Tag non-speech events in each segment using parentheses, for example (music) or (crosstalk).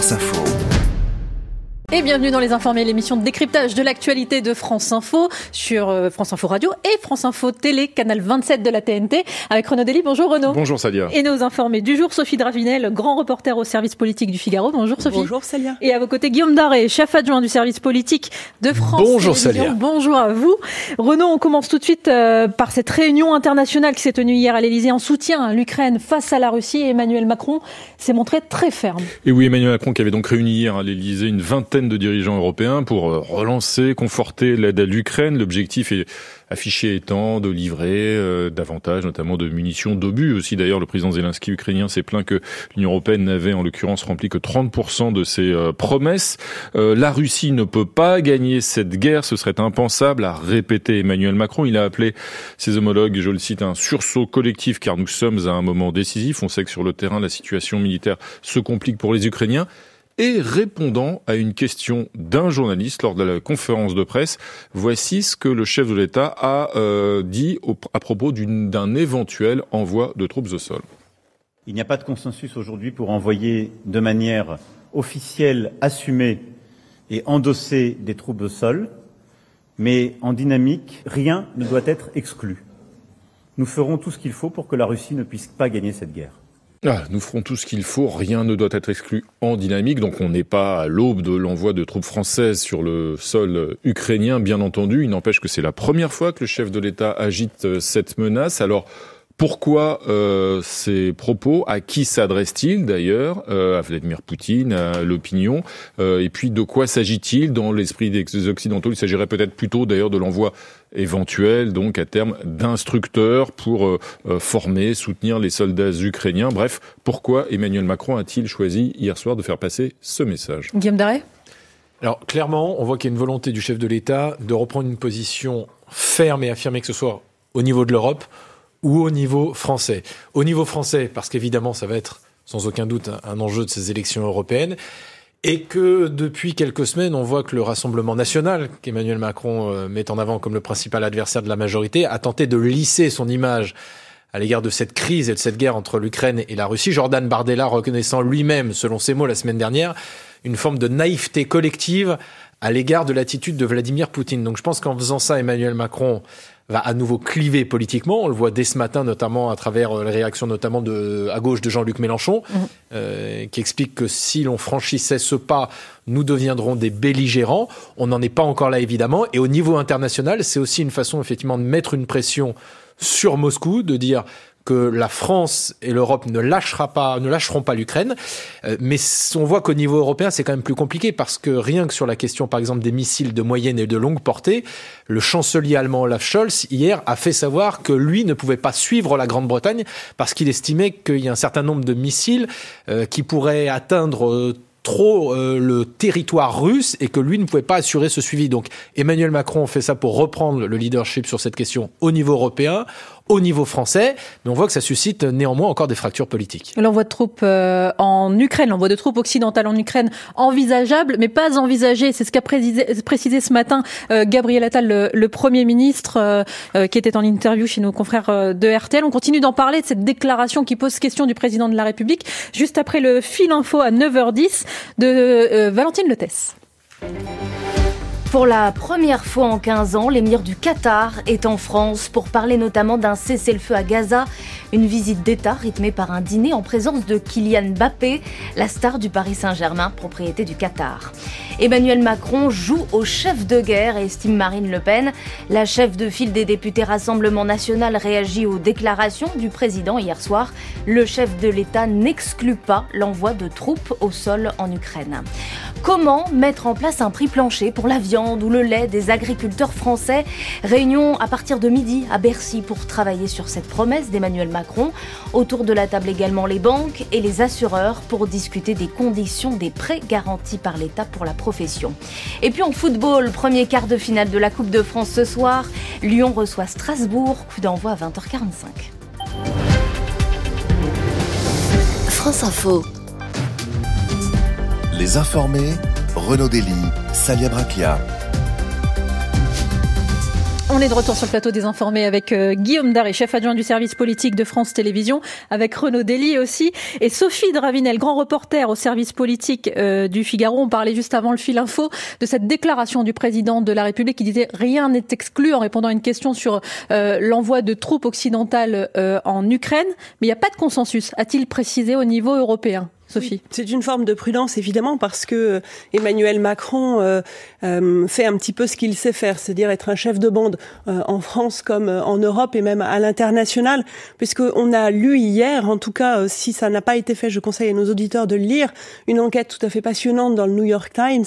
France Info. Et bienvenue dans Les Informés, l'émission de décryptage de l'actualité de France Info sur euh, France Info Radio et France Info Télé, canal 27 de la TNT, avec Renaud Dely. Bonjour Renaud. Bonjour Salia. Et nos informés du jour, Sophie Dravinel, grand reporter au service politique du Figaro. Bonjour Sophie. Bonjour Salia. Et à vos côtés, Guillaume Daré, chef adjoint du service politique de France Bonjour Salia. Bonjour à vous. Renaud, on commence tout de suite euh, par cette réunion internationale qui s'est tenue hier à l'Elysée en soutien à l'Ukraine face à la Russie. Emmanuel Macron s'est montré très ferme. Et oui, Emmanuel Macron qui avait donc réuni hier à l'Elysée une vingtaine de dirigeants européens pour euh, relancer, conforter l'aide à l'Ukraine. L'objectif est affiché étant de livrer euh, davantage, notamment de munitions, d'obus aussi. D'ailleurs, le président Zelensky ukrainien s'est plaint que l'Union européenne n'avait en l'occurrence rempli que 30% de ses euh, promesses. la Russie ne peut pas gagner cette guerre, ce serait impensable, a répété Emmanuel Macron. Il a appelé ses homologues, je le cite, un sursaut collectif car nous sommes à un moment décisif. On sait que sur le terrain, la situation militaire se complique pour les Ukrainiens et répondant à une question d'un journaliste lors de la conférence de presse, voici ce que le chef de l'État a euh, dit à propos d'un éventuel envoi de troupes au sol. Il n'y a pas de consensus aujourd'hui pour envoyer de manière officielle, assumée et endossée des troupes au sol, mais en dynamique, rien ne doit être exclu. Nous ferons tout ce qu'il faut pour que la Russie ne puisse pas gagner cette guerre. Ah, nous ferons tout ce qu'il faut, rien ne doit être exclu en dynamique, donc on n'est pas à l'aube de l'envoi de troupes françaises sur le sol ukrainien, bien entendu. Il n'empêche que c'est la première fois que le chef de l'État agite euh, cette menace. Alors, pourquoi euh, ces propos? À qui s'adresse-t-il d'ailleurs euh, À Vladimir Poutine, à l'opinion? Euh, Et puis de quoi s'agit-il dans l'esprit des Occidentaux? Il s'agirait peut-être plutôt d'ailleurs de l'envoi éventuel, donc à terme, d'instructeurs pour former, soutenir les soldats ukrainiens. Bref, pourquoi Emmanuel Macron a-t-il choisi hier soir de faire passer ce message? Guillaume Daré? Alors clairement, on voit qu'il y a une volonté du chef de l'État de reprendre une position ferme et affirmée, que ce soit au niveau de l'Europe ou au niveau français. Au niveau français, parce qu'évidemment, ça va être sans aucun doute un enjeu de ces élections européennes, et que depuis quelques semaines, on voit que le Rassemblement national, qu'Emmanuel Macron euh, met en avant comme le principal adversaire de la majorité, a tenté de lisser son image à l'égard de cette crise et de cette guerre entre l'Ukraine et la Russie. Jordan Bardella reconnaissant lui-même, selon ses mots la semaine dernière, une forme de naïveté collective à l'égard de l'attitude de Vladimir Poutine. Donc je pense qu'en faisant ça, Emmanuel Macron va à nouveau cliver politiquement. On le voit dès ce matin, notamment à travers euh, les réactions notamment de, à gauche de Jean-Luc Mélenchon, mmh. euh, qui explique que si l'on franchissait ce pas, nous deviendrons des belligérants. On n'en est pas encore là, évidemment. Et au niveau international, c'est aussi une façon, effectivement, de mettre une pression sur Moscou, de dire que la France et l'Europe ne lâchera pas, ne lâcheront pas l'Ukraine. Euh, mais on voit qu'au niveau européen, c'est quand même plus compliqué parce que rien que sur la question, par exemple, des missiles de moyenne et de longue portée, le chancelier allemand Olaf Scholz hier a fait savoir que lui ne pouvait pas suivre la Grande-Bretagne parce qu'il estimait qu'il y a un certain nombre de missiles euh, qui pourraient atteindre euh, trop le territoire russe et que lui ne pouvait pas assurer ce suivi. Donc Emmanuel Macron fait ça pour reprendre le leadership sur cette question au niveau européen au niveau français, mais on voit que ça suscite néanmoins encore des fractures politiques. L'envoi de troupes euh, en Ukraine, l'envoi de troupes occidentales en Ukraine, envisageable, mais pas envisagé. C'est ce qu'a précisé, ce matin euh, Gabriel Attal, le, Premier ministre, euh, qui était en interview chez nos confrères de RTL. On continue d'en parler de cette déclaration qui pose question du président de la République, juste après le fil info à 9h10 de Valentine Lettès. Pour la première fois en 15 ans, l'émir du Qatar est en France pour parler notamment d'un cessez-le-feu à Gaza, une visite d'État rythmée par un dîner en présence de Kylian Mbappé, la star du Paris Saint-Germain, propriété du Qatar. Emmanuel Macron joue au chef de guerre, estime Marine Le Pen. La chef de file des députés Rassemblement National réagit aux déclarations du président hier soir. Le chef de l'État n'exclut pas l'envoi de troupes au sol en Ukraine. Comment mettre en place un prix plancher pour la viande ou le lait des agriculteurs français Réunion à partir de midi à Bercy pour travailler sur cette promesse d'Emmanuel Macron. Autour de la table également les banques et les assureurs pour discuter des conditions des prêts garantis par l'État pour la profession. Et puis en football, premier quart de finale de la Coupe de France ce soir. Lyon reçoit Strasbourg, coup d'envoi à 20h45. France Info. Les informés, Renaud Dely, Salia Braclia. On est de retour sur le plateau des informés avec euh, Guillaume Daré, chef adjoint du service politique de France Télévisions, avec Renaud Dely aussi, et Sophie Dravinel, grand reporter au service politique euh, du Figaro. On parlait juste avant le fil info de cette déclaration du président de la République qui disait rien n'est exclu en répondant à une question sur euh, l'envoi de troupes occidentales en Ukraine. Mais il n'y a pas de consensus, a-t-il précisé au niveau européen? Sophie. C'est une forme de prudence évidemment parce que Emmanuel Macron euh, euh, fait un petit peu ce qu'il sait faire, c'est-à-dire être un chef de bande euh, en France comme en Europe et même à l'international, puisqu'on a lu hier, en tout cas si ça n'a pas été fait, je conseille à nos auditeurs de le lire, une enquête tout à fait passionnante dans le New York Times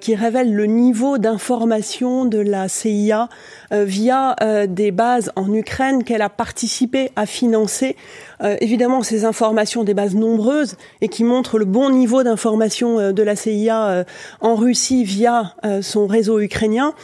qui révèle le niveau d'information de la CIA via des bases en Ukraine qu'elle a participé à financer. évidemment, ces informations, des bases nombreuses, et qui montre le bon niveau d'information euh, de la CIA euh, en Russie via euh, son réseau ukrainien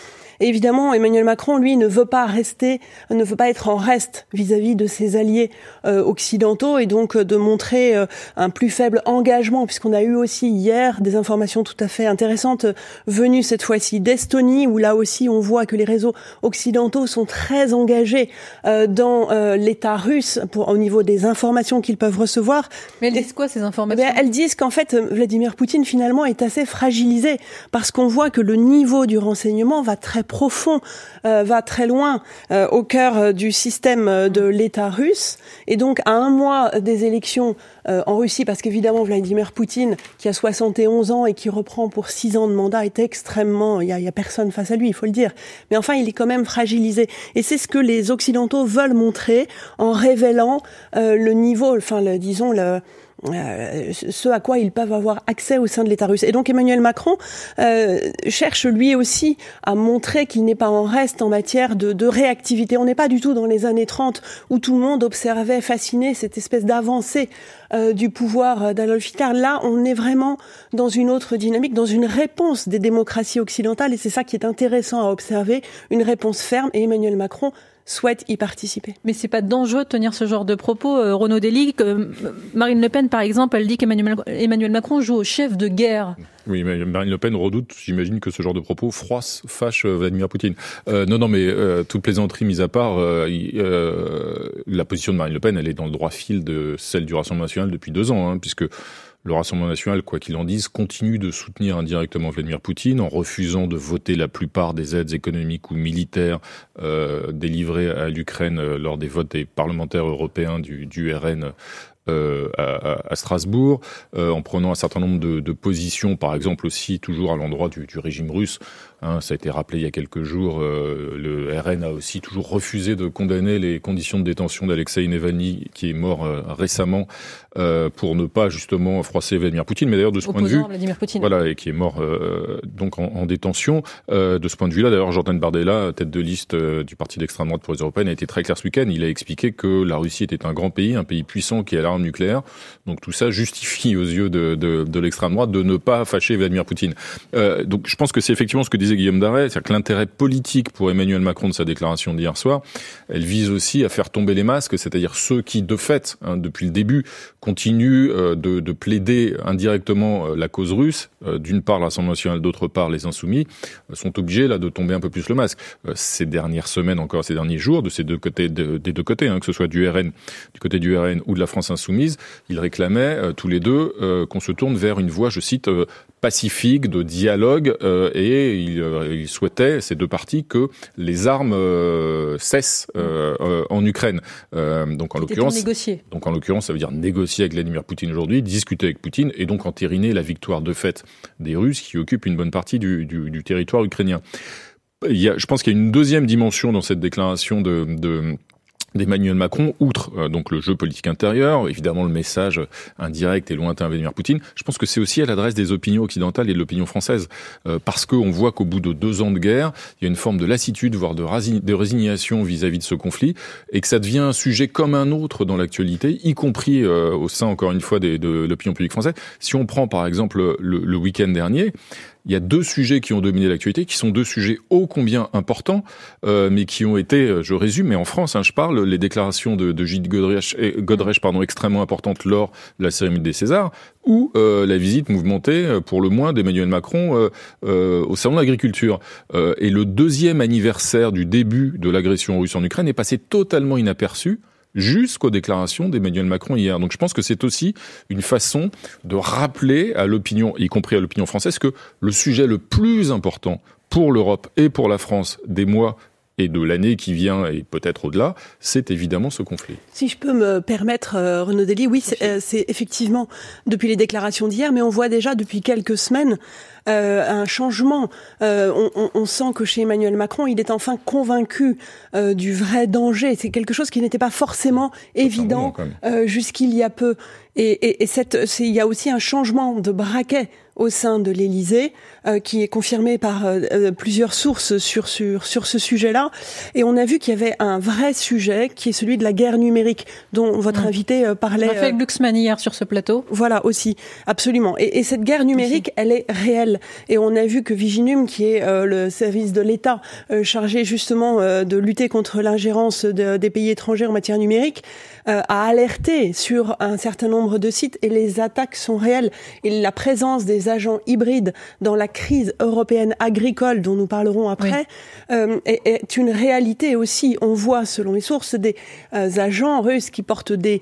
évidemment, Emmanuel Macron, lui, ne veut pas rester, ne veut pas être en reste vis-à-vis de ses alliés euh, occidentaux et donc euh, de montrer euh, un plus faible engagement, puisqu'on a eu aussi hier des informations tout à fait intéressantes venues cette fois-ci d'Estonie, où là aussi on voit que les réseaux occidentaux sont très engagés dans l'État russe pour, au niveau des informations qu'ils peuvent recevoir. Mais elles disent quoi ces informations? eh Elles disent qu'en fait, Vladimir Poutine finalement est assez fragilisé parce qu'on voit que le niveau du renseignement va très profond, euh, va très loin euh, au cœur euh, du système de l'État russe. Et donc, à un mois des élections en Russie, parce qu'évidemment, Vladimir Poutine, qui a 71 ans et qui reprend pour 6 ans de mandat, est extrêmement... Il n'y a, a, personne face à lui, il faut le dire. Mais enfin, il est quand même fragilisé. Et c'est ce que les Occidentaux veulent montrer en révélant le niveau, enfin, le, disons, le euh, ce à quoi ils peuvent avoir accès au sein de l'État russe. Et donc Emmanuel Macron euh, cherche lui aussi à montrer qu'il n'est pas en reste en matière de, de réactivité. On n'est pas du tout dans les années 30 où tout le monde observait fasciné cette espèce d'avancée euh, du pouvoir d'Adolf Hitler. Là, on est vraiment dans une autre dynamique, dans une réponse des démocraties occidentales, et c'est ça qui est intéressant à observer, une réponse ferme. Et Emmanuel Macron souhaitent y participer. Mais c'est pas dangereux de tenir ce genre de propos, euh, Renaud Dely. Euh, Marine Le Pen, par exemple, elle dit qu'Emmanuel Macron joue au chef de guerre. Oui, Marine Le Pen redoute, j'imagine que ce genre de propos froisse, fâche euh, Vladimir Poutine. non, non, mais toute plaisanterie mise à part, la position de Marine Le Pen, elle est dans le droit fil de celle du Rassemblement national depuis deux ans, hein, puisque le Rassemblement national, quoi qu'il en dise, continue de soutenir indirectement Vladimir Poutine en refusant de voter la plupart des aides économiques ou militaires euh, délivrées à l'Ukraine euh, lors des votes des parlementaires européens du, du RN euh, à, à, Strasbourg, euh, en prenant un certain nombre de, de, positions, par exemple aussi toujours à l'endroit du, du, régime russe. Hein, ça a été rappelé il y a quelques jours. Euh, le RN a aussi toujours refusé de condamner les conditions de détention d'Alexei Navalny, qui est mort euh, récemment, euh, pour ne pas justement froisser Vladimir Poutine. Mais d'ailleurs, de ce point de vue, voilà, et qui est mort donc en, en détention. de ce point de vue-là, d'ailleurs, Jordan Bardella, tête de liste du parti d'extrême droite pour les européennes, a été très clair ce week-end. Il a expliqué que la Russie était un grand pays, un pays puissant qui a nucléaire. Donc tout ça justifie aux yeux de, de, de l'extrême droite de ne pas fâcher Vladimir Poutine. Donc je pense que c'est effectivement ce que disait Guillaume Darret, c'est-à-dire que l'intérêt politique pour Emmanuel Macron de sa déclaration d'hier soir, elle vise aussi à faire tomber les masques, c'est-à-dire ceux qui, de fait, hein, depuis le début, continuent euh, de, de, plaider indirectement euh, la cause russe, euh, d'une part l'Assemblée nationale, d'autre part les insoumis, sont obligés là de tomber un peu plus le masque. ces dernières semaines encore, ces derniers jours, de ces deux côtés, de, des deux côtés, hein, que ce soit du RN, du côté du RN ou de la France insoumise, ils réclamaient tous les deux qu'on se tourne vers une voie, je cite, pacifique, de dialogue, et ils, souhaitaient, ces deux parties, que les armes cessent en Ukraine. donc en l'occurrence, donc en l'occurrence, ça veut dire négocier avec Vladimir Poutine aujourd'hui, discuter avec Poutine, et donc entériner la victoire de fait des Russes qui occupent une bonne partie du, du, du territoire ukrainien. Il y a, je pense qu'il y a une deuxième dimension dans cette déclaration de, de d'Emmanuel Macron, outre euh, donc le jeu politique intérieur, évidemment le message indirect et lointain à Vladimir Poutine, je pense que c'est aussi à l'adresse des opinions occidentales et de l'opinion française, euh, parce qu'on voit qu'au bout de deux ans de guerre, il y a une forme de lassitude, voire de, résignation vis-à-vis de ce conflit, et que ça devient un sujet comme un autre dans l'actualité, y compris euh, au sein, encore une fois, de l'opinion publique française. Si on prend par exemple le, le week-end dernier, il y a deux sujets qui ont dominé l'actualité, qui sont deux sujets ô combien importants, euh, mais qui ont été, je résume, mais en France, hein, je parle, les déclarations de, de Gilles Godrèche, Godrèche pardon, extrêmement importantes lors de la cérémonie des Césars, ou euh, la visite mouvementée, euh, pour le moins, d'Emmanuel Macron euh, euh, au salon de l'agriculture. et le deuxième anniversaire du début de l'agression russe en Ukraine est passé totalement inaperçu jusqu'aux déclarations d'Emmanuel Macron hier. Donc je pense que c'est aussi une façon de rappeler à l'opinion, y compris à l'opinion française, que le sujet le plus important pour l'Europe et pour la France des mois et de l'année qui vient et peut-être au-delà, c'est évidemment ce conflit. Si je peux me permettre, euh, Renaud Dely, oui, c'est euh, effectivement depuis les déclarations d'hier, mais on voit déjà depuis quelques semaines euh, un changement. On, on, on, sent que chez Emmanuel Macron, il est enfin convaincu du vrai danger. C'est quelque chose qui n'était pas forcément évident jusqu'il y a peu. Et, et, et cette, il y a aussi un changement de braquet au sein de l'Élysée, euh, qui est confirmé par euh, plusieurs sources sur, sur, sur ce sujet-là. Et on a vu qu'il y avait un vrai sujet, qui est celui de la guerre numérique, dont votre mmh. invité euh, parlait. On a fait Glucksmann hier sur ce plateau. Voilà, aussi, absolument. Et, et cette guerre numérique, aussi. elle est réelle. Et on a vu que Viginum, qui est euh, le service de l'État euh, chargé justement euh, de lutter contre l'ingérence de, des pays étrangers en matière numérique, a alerté sur un certain nombre de sites et les attaques sont réelles. Et la présence des agents hybrides dans la crise européenne agricole, dont nous parlerons après, oui. est, est, une réalité aussi. On voit, selon les sources, des agents russes qui portent des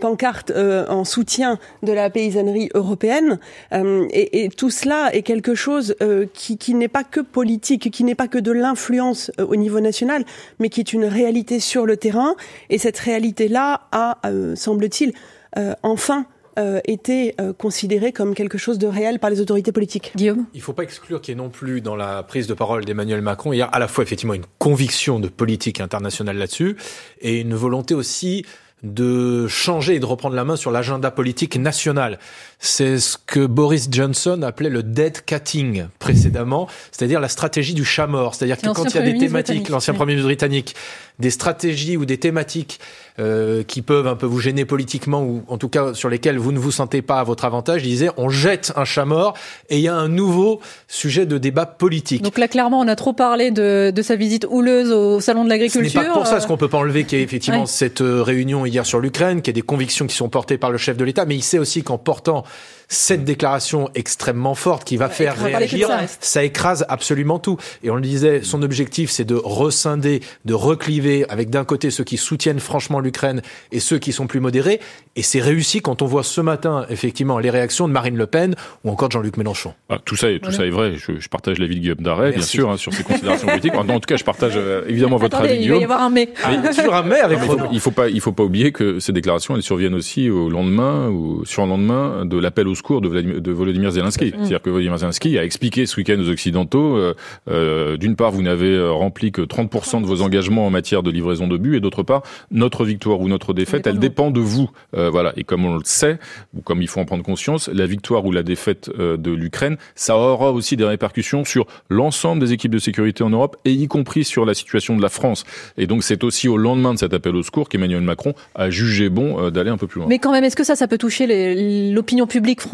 pancartes en soutien de la paysannerie européenne. et, et tout cela est quelque chose euh, qui, qui n'est pas que politique, qui n'est pas que de l'influence euh, au niveau national, mais qui est une réalité sur le terrain. Et cette réalité-là a, euh, semble-t-il, euh, enfin euh, été euh, considéré comme quelque chose de réel par les autorités politiques. Guillaume? Il ne faut pas exclure qu'il y ait non plus dans la prise de parole d'Emmanuel Macron hier à la fois effectivement une conviction de politique internationale là-dessus et une volonté aussi de changer et de reprendre la main sur l'agenda politique national. C'est ce que Boris Johnson appelait le dead cutting précédemment, c'est-à-dire la stratégie du chat mort. C'est-à-dire que quand il y a des thématiques, l'ancien Premier ministre britannique, des stratégies ou des thématiques euh, qui peuvent un peu vous gêner politiquement ou en tout cas sur lesquelles vous ne vous sentez pas à votre avantage, il disait on jette un chat mort et il y a un nouveau sujet de débat politique. Donc là clairement on a trop parlé de, de sa visite houleuse au salon de l'agriculture. Ce n'est pas pour ça euh... ce qu'on peut pas enlever qu'il y ait effectivement ouais. cette euh, réunion hier sur l'Ukraine, qu'il y a des convictions qui sont portées par le chef de l'État, mais il sait aussi qu'en portant cette déclaration extrêmement forte qui va ouais, faire réagir, ça, ça écrase absolument tout. Et on le disait, son objectif, c'est de rescinder, de recliver avec d'un côté ceux qui soutiennent franchement l'Ukraine et ceux qui sont plus modérés. Et c'est réussi quand on voit ce matin, effectivement, les réactions de Marine Le Pen ou encore de Jean-Luc Mélenchon. Ah, tout ça, est, tout voilà. ça est vrai. Je, je partage l'avis de Guillaume Darret, bien sûr, hein, sur ses considérations politiques. En, en, tout cas, je partage euh, évidemment votre Attendez, avis, il va y avoir un mais. mais toujours un mais avec il faut, il faut pas, il faut pas oublier que ces déclarations, elles surviennent aussi au lendemain ou sur le lendemain de l'appel au secours de, Vladimir, de Volodymyr Zelensky. C'est-à-dire que Volodymyr Zelensky a expliqué ce week-end aux Occidentaux, euh, euh, d'une part, vous n'avez euh, rempli que 30% de vos engagements en matière de livraison de but, et d'autre part, notre victoire ou notre défaite, elle dépend de vous. Euh, voilà. Et comme on le sait, ou comme il faut en prendre conscience, la victoire ou la défaite euh, de l'Ukraine, ça aura aussi des répercussions sur l'ensemble des équipes de sécurité en Europe, et y compris sur la situation de la France. Et donc, c'est aussi au lendemain de cet appel au secours qu'Emmanuel Macron a jugé bon euh, d'aller un peu plus loin. Mais quand même, est-ce que ça, ça peut toucher l'opinion publique française,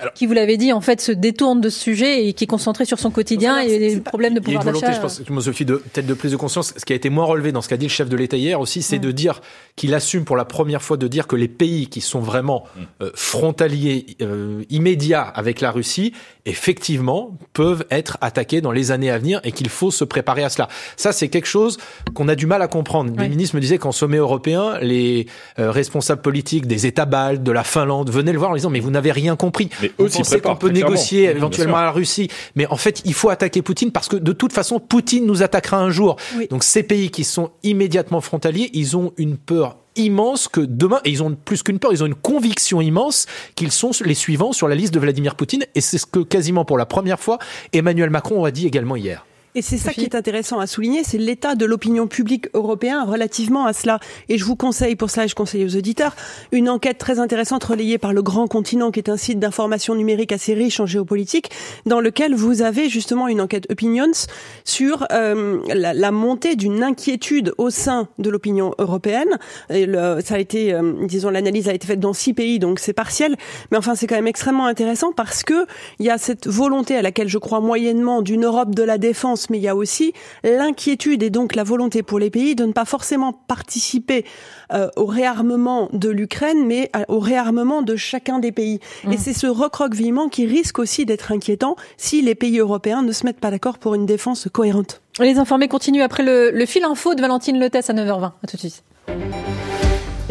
Alors, qui, vous l'avez dit, en fait, se détourne de ce sujet et qui est concentré sur son quotidien et les problèmes de pouvoir d'achat Je pense que Sophie, de peut-être de prise de conscience. Ce qui a été moins relevé dans ce qu'a dit le chef de l'État hier aussi, c'est mmh. de dire qu'il assume pour la première fois de dire que les pays qui sont vraiment euh, frontaliers euh, immédiats avec la Russie, effectivement, peuvent être attaqués dans les années à venir et qu'il faut se préparer à cela. Ça, c'est quelque chose qu'on a du mal à comprendre. Oui. Les ministres me disaient qu'en sommet européen, les euh, responsables politiques des États baltes, de la Finlande, venaient le voir en disant mais vous n'avez rien compris. Mais vous pensez qu'on peut négocier éventuellement à la Russie, mais en fait, il faut attaquer Poutine parce que de toute façon, Poutine nous attaquera un jour. Oui. Donc ces pays qui sont immédiatement frontaliers, ils ont une peur immense que demain, et ils ont plus qu'une peur, ils ont une conviction immense qu'ils sont les suivants sur la liste de Vladimir Poutine, et c'est ce que quasiment pour la première fois Emmanuel Macron a dit également hier. Et c'est ça qui est intéressant à souligner, c'est l'état de l'opinion publique européen relativement à cela. Et je vous conseille, pour cela, je conseille aux auditeurs, une enquête très intéressante relayée par Le Grand Continent, qui est un site d'information numérique assez riche en géopolitique, dans lequel vous avez justement une enquête Opinions sur euh, la, la, montée d'une inquiétude au sein de l'opinion européenne. Et le, ça a été, euh, disons, l'analyse a été faite dans six pays, donc c'est partiel. Mais enfin, c'est quand même extrêmement intéressant parce que il y a cette volonté à laquelle je crois moyennement d'une Europe de la défense mais il y a aussi l'inquiétude et donc la volonté pour les pays de ne pas forcément participer euh, au réarmement de l'Ukraine, mais au réarmement de chacun des pays. Et mmh. c'est ce recroquevillement qui risque aussi d'être inquiétant si les pays européens ne se mettent pas d'accord pour une défense cohérente. Les informés continuent après le, le fil info de Valentine Letes à 9h20. À tout de suite.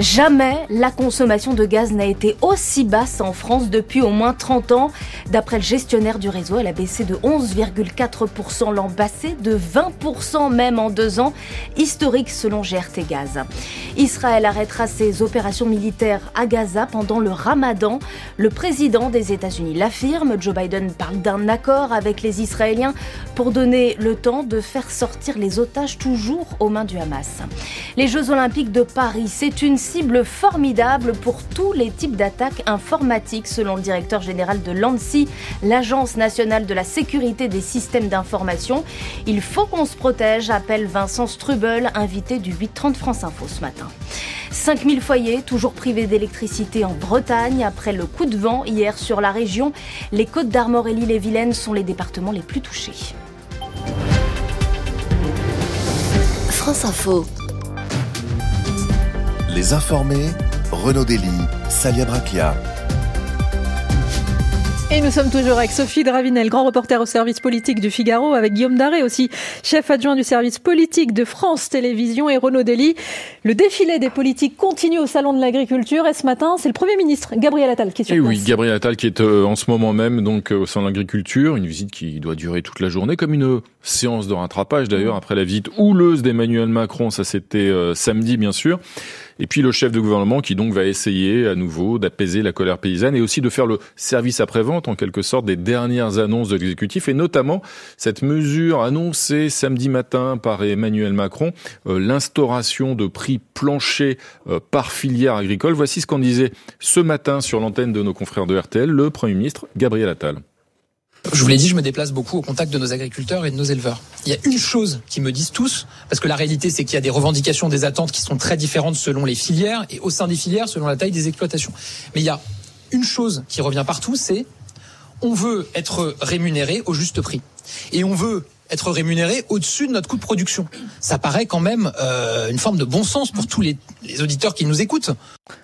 Jamais la consommation de gaz n'a été aussi basse en France depuis au moins 30 ans. D'après le gestionnaire du réseau, elle a baissé de 11,4% l'an passé, de 20% même en deux ans, historique selon GRT Gaz. Israël arrêtera ses opérations militaires à Gaza pendant le ramadan. Le président des États-Unis l'affirme. Joe Biden parle d'un accord avec les Israéliens pour donner le temps de faire sortir les otages toujours aux mains du Hamas. Les Jeux olympiques de Paris, c'est une cible formidable pour tous les types d'attaques informatiques, selon le directeur général de l'ANSI, l'Agence nationale de la sécurité des systèmes d'information. Il faut qu'on se protège, appelle Vincent Strubel, invité du 830 France Info ce matin. 5000 foyers toujours privés d'électricité en Bretagne après le coup de vent hier sur la région. Les Côtes d'Armor et l'île-et-Vilaine sont les départements les plus touchés. France Info. Les informés, Renaud Dely, Salia Braclia. Et nous sommes toujours avec Sophie Dravinel, grand reporter au service politique du Figaro, avec Guillaume Daré aussi, chef adjoint du service politique de France Télévisions et Renaud Dely. Le défilé des politiques continue au Salon de l'Agriculture et ce matin, c'est le Premier ministre, Gabriel Attal, qui est sur et oui, Gabriel Attal qui est euh, en ce moment même donc euh, au Salon de l'Agriculture, une visite qui doit durer toute la journée, comme une séance de rattrapage d'ailleurs, après la visite houleuse d'Emmanuel Macron, ça c'était euh, samedi bien sûr. Et puis le chef de gouvernement qui donc va essayer à nouveau d'apaiser la colère paysanne et aussi de faire le service après-vente en quelque sorte des dernières annonces de l'exécutif et notamment cette mesure annoncée samedi matin par Emmanuel Macron, euh, l'instauration de prix planchers euh, par filière agricole. Voici ce qu'en disait ce matin sur l'antenne de nos confrères de RTL le Premier ministre Gabriel Attal. Je vous l'ai dit, je me déplace beaucoup au contact de nos agriculteurs et de nos éleveurs. Il y a une chose qui me disent tous, parce que la réalité c'est qu'il y a des revendications, des attentes qui sont très différentes selon les filières et au sein des filières selon la taille des exploitations. Mais il y a une chose qui revient partout, c'est on veut être rémunéré au juste prix. Et on veut être rémunéré au-dessus de notre coût de production. Ça paraît quand même euh, une forme de bon sens pour tous les, les auditeurs qui nous écoutent.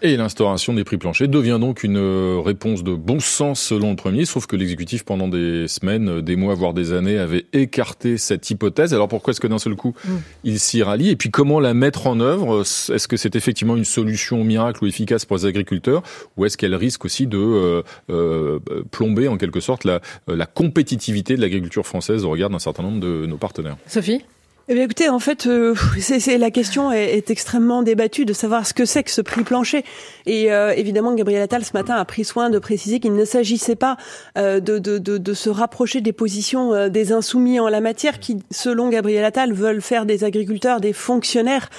Et l'instauration des prix planchers devient donc une euh, réponse de bon sens selon le Premier sauf que l'exécutif pendant des semaines, des mois, voire des années avait écarté cette hypothèse. Alors pourquoi est-ce que d'un seul coup mm. il s'y rallie? Et puis comment la mettre en œuvre? Est-ce que c'est effectivement une solution miracle ou efficace pour les agriculteurs? Ou est-ce qu'elle risque aussi de euh, euh, plomber en quelque sorte la, la compétitivité de l'agriculture française au regard d'un certain nombre de nos partenaires? Sophie? Eh bien, écoutez, en fait, euh, c'est la question est, est, extrêmement débattue de savoir ce que c'est que ce prix plancher. Et euh, évidemment, Gabriel Attal ce matin a pris soin de préciser qu'il ne s'agissait pas euh, de, de, de, de, se rapprocher des positions euh, des insoumis en la matière, qui, selon Gabriel Attal, veulent faire des agriculteurs des fonctionnaires.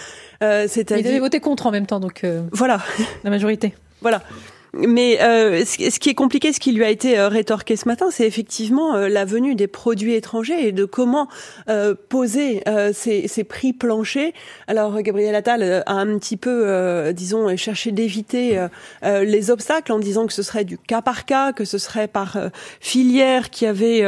Euh, Il devait voter contre en même temps, donc voilà la majorité. Voilà. Mais euh, ce qui est compliqué, ce qui lui a été euh, rétorqué ce matin, c'est effectivement euh, la venue des produits étrangers et de comment euh, poser euh, ces, ces, prix planchers. Alors Gabriel Attal a un petit peu, disons, cherché d'éviter les obstacles en disant que ce serait du cas par cas, que ce serait par filière, qui avait,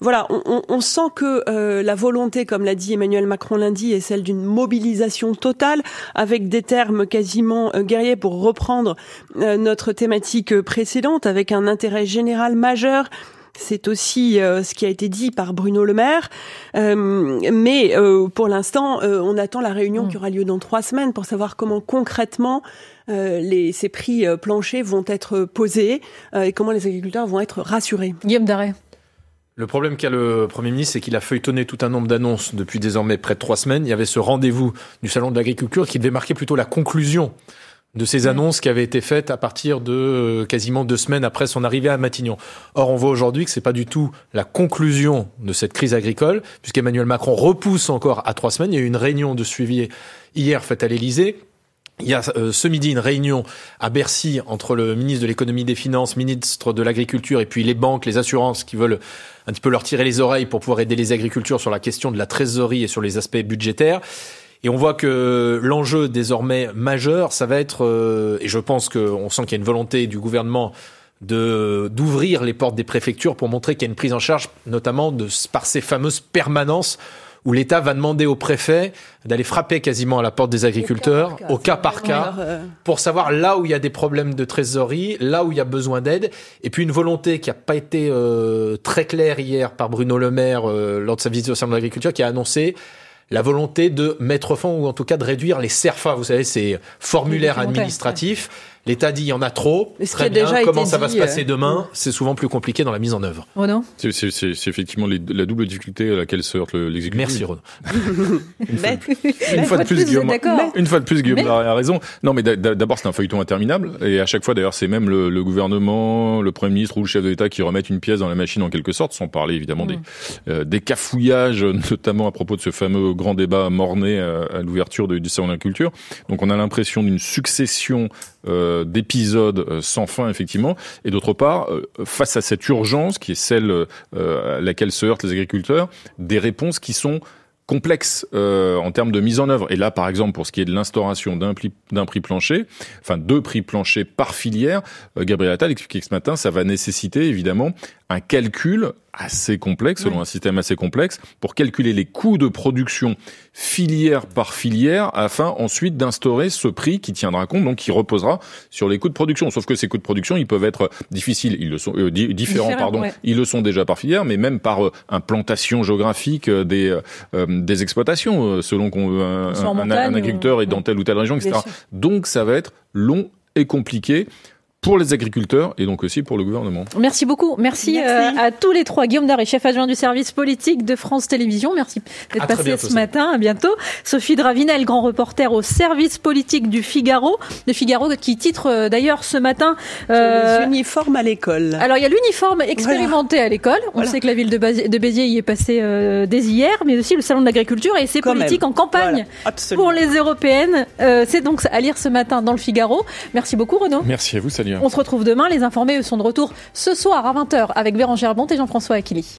voilà, on, on, on, sent que la volonté, comme l'a dit Emmanuel Macron lundi, est celle d'une mobilisation totale, avec des termes quasiment guerriers pour reprendre notre thématique précédente avec un intérêt général majeur. C'est aussi euh, ce qui a été dit par Bruno Le Maire. Euh, mais euh, pour l'instant, on attend la réunion mm. qui aura lieu dans trois semaines pour savoir comment concrètement les, ces prix planchers vont être posés et comment les agriculteurs vont être rassurés. Guillaume Daré. Le problème qu'a le Premier ministre, c'est qu'il a feuilletonné tout un nombre d'annonces depuis désormais près de trois semaines. Il y avait ce rendez-vous du Salon de l'agriculture qui devait marquer plutôt la conclusion de ces annonces qui avaient été faites à partir de euh, quasiment deux semaines après son arrivée à Matignon. Or, on voit aujourd'hui que c'est pas du tout la conclusion de cette crise agricole, puisqu'Emmanuel Macron repousse encore à trois semaines. Il y a eu une réunion de suivi hier faite à l'Élysée. Il y a euh, ce midi une réunion à Bercy entre le ministre de l'économie des finances, ministre de l'agriculture et puis les banques, les assurances qui veulent un petit peu leur tirer les oreilles pour pouvoir aider les agriculteurs sur la question de la trésorerie et sur les aspects budgétaires. Et on voit que l'enjeu désormais majeur, ça va être, euh, et je pense qu'on sent qu'il y a une volonté du gouvernement de d'ouvrir les portes des préfectures pour montrer qu'il y a une prise en charge, notamment de, par ces fameuses permanences où l'État va demander au préfet d'aller frapper quasiment à la porte des agriculteurs au cas par cas, euh, pour savoir là où il y a des problèmes de trésorerie, là où il y a besoin d'aide, et puis une volonté qui n'a pas été euh, très claire hier par Bruno Le Maire euh, lors de sa visite au Salon de l'agriculture, qui a annoncé la volonté de mettre fin ou en tout cas de réduire les CERFA, vous savez, ces formulaires administratifs. L'État dit il y en a trop. Très a bien. déjà Comment ça va dit, se passer euh, demain? C'est souvent plus compliqué dans la mise en œuvre. Oh non C'est- C'est c'est- c'est effectivement les- la double difficulté à laquelle se heurte le- l'exécutif. Merci Renaud. (laughs) Une fois de plus, Guillaume, une fois de plus, Guillaume Mais- a raison. Non, mais d'a- d'a- d'abord, c'est un feuilleton interminable. Et à chaque fois, d'ailleurs, c'est même le, le gouvernement, le Premier ministre ou le chef de l'État qui remettent une pièce dans la machine en quelque sorte, sans parler évidemment des, euh, des cafouillages, (laughs) notamment à propos de ce fameux grand débat morné euh, à l'ouverture de- du Salon de la Culture. Donc, on a l'impression d'une succession euh, d'épisodes euh, sans fin, effectivement. Et d'autre part, euh, face à cette urgence qui est celle à laquelle se heurtent les agriculteurs, des réponses qui sont complexes euh, en termes de mise en œuvre. Et là, par exemple, pour ce qui est de l'instauration d'un prix, prix plancher, enfin deux prix planchers par filière, euh, Gabriel Attal expliquait que ce matin, ça va nécessiter évidemment un calcul assez complexe, selon un système assez complexe, pour calculer les coûts de production filière par filière, afin ensuite d'instaurer ce prix qui tiendra compte, donc qui reposera sur les coûts de production. Sauf que ces coûts de production, ils peuvent être difficiles, ils le sont euh, di- différents, pardon, ouais. ils le sont déjà par filière, mais même par euh, implantation géographique euh, des euh, euh, des exploitations, selon qu'on un, Qu'on soit en un- un montagne agriculteur ou- est dans telle ou telle région, etc. Donc ça va être long et compliqué pour les agriculteurs et donc aussi pour le gouvernement. Merci beaucoup. Merci, Merci. euh, à tous les trois. Guillaume Daré, chef adjoint du service politique de France Télévisions. Merci d'être passé bientôt, ce matin. À bientôt. Sophie Dravinel, grand reporter au service politique du Figaro. De Figaro qui titre euh, d'ailleurs ce matin. euh, les uniformes à l'école. alors il y a l'uniforme expérimenté à l'école. On Voilà. sait que la ville de, Baz- de Béziers y est passée euh, dès hier, mais aussi le salon de l'agriculture et ses Quand politiques même. en campagne Voilà, absolument. pour les européennes. Euh, C'est donc à lire ce matin dans le Figaro. Merci beaucoup Renaud. Merci à vous, salut. On se retrouve demain. Les informés eux, sont de retour ce soir à 20h avec Bérangère Bonte et Jean-François Aquili.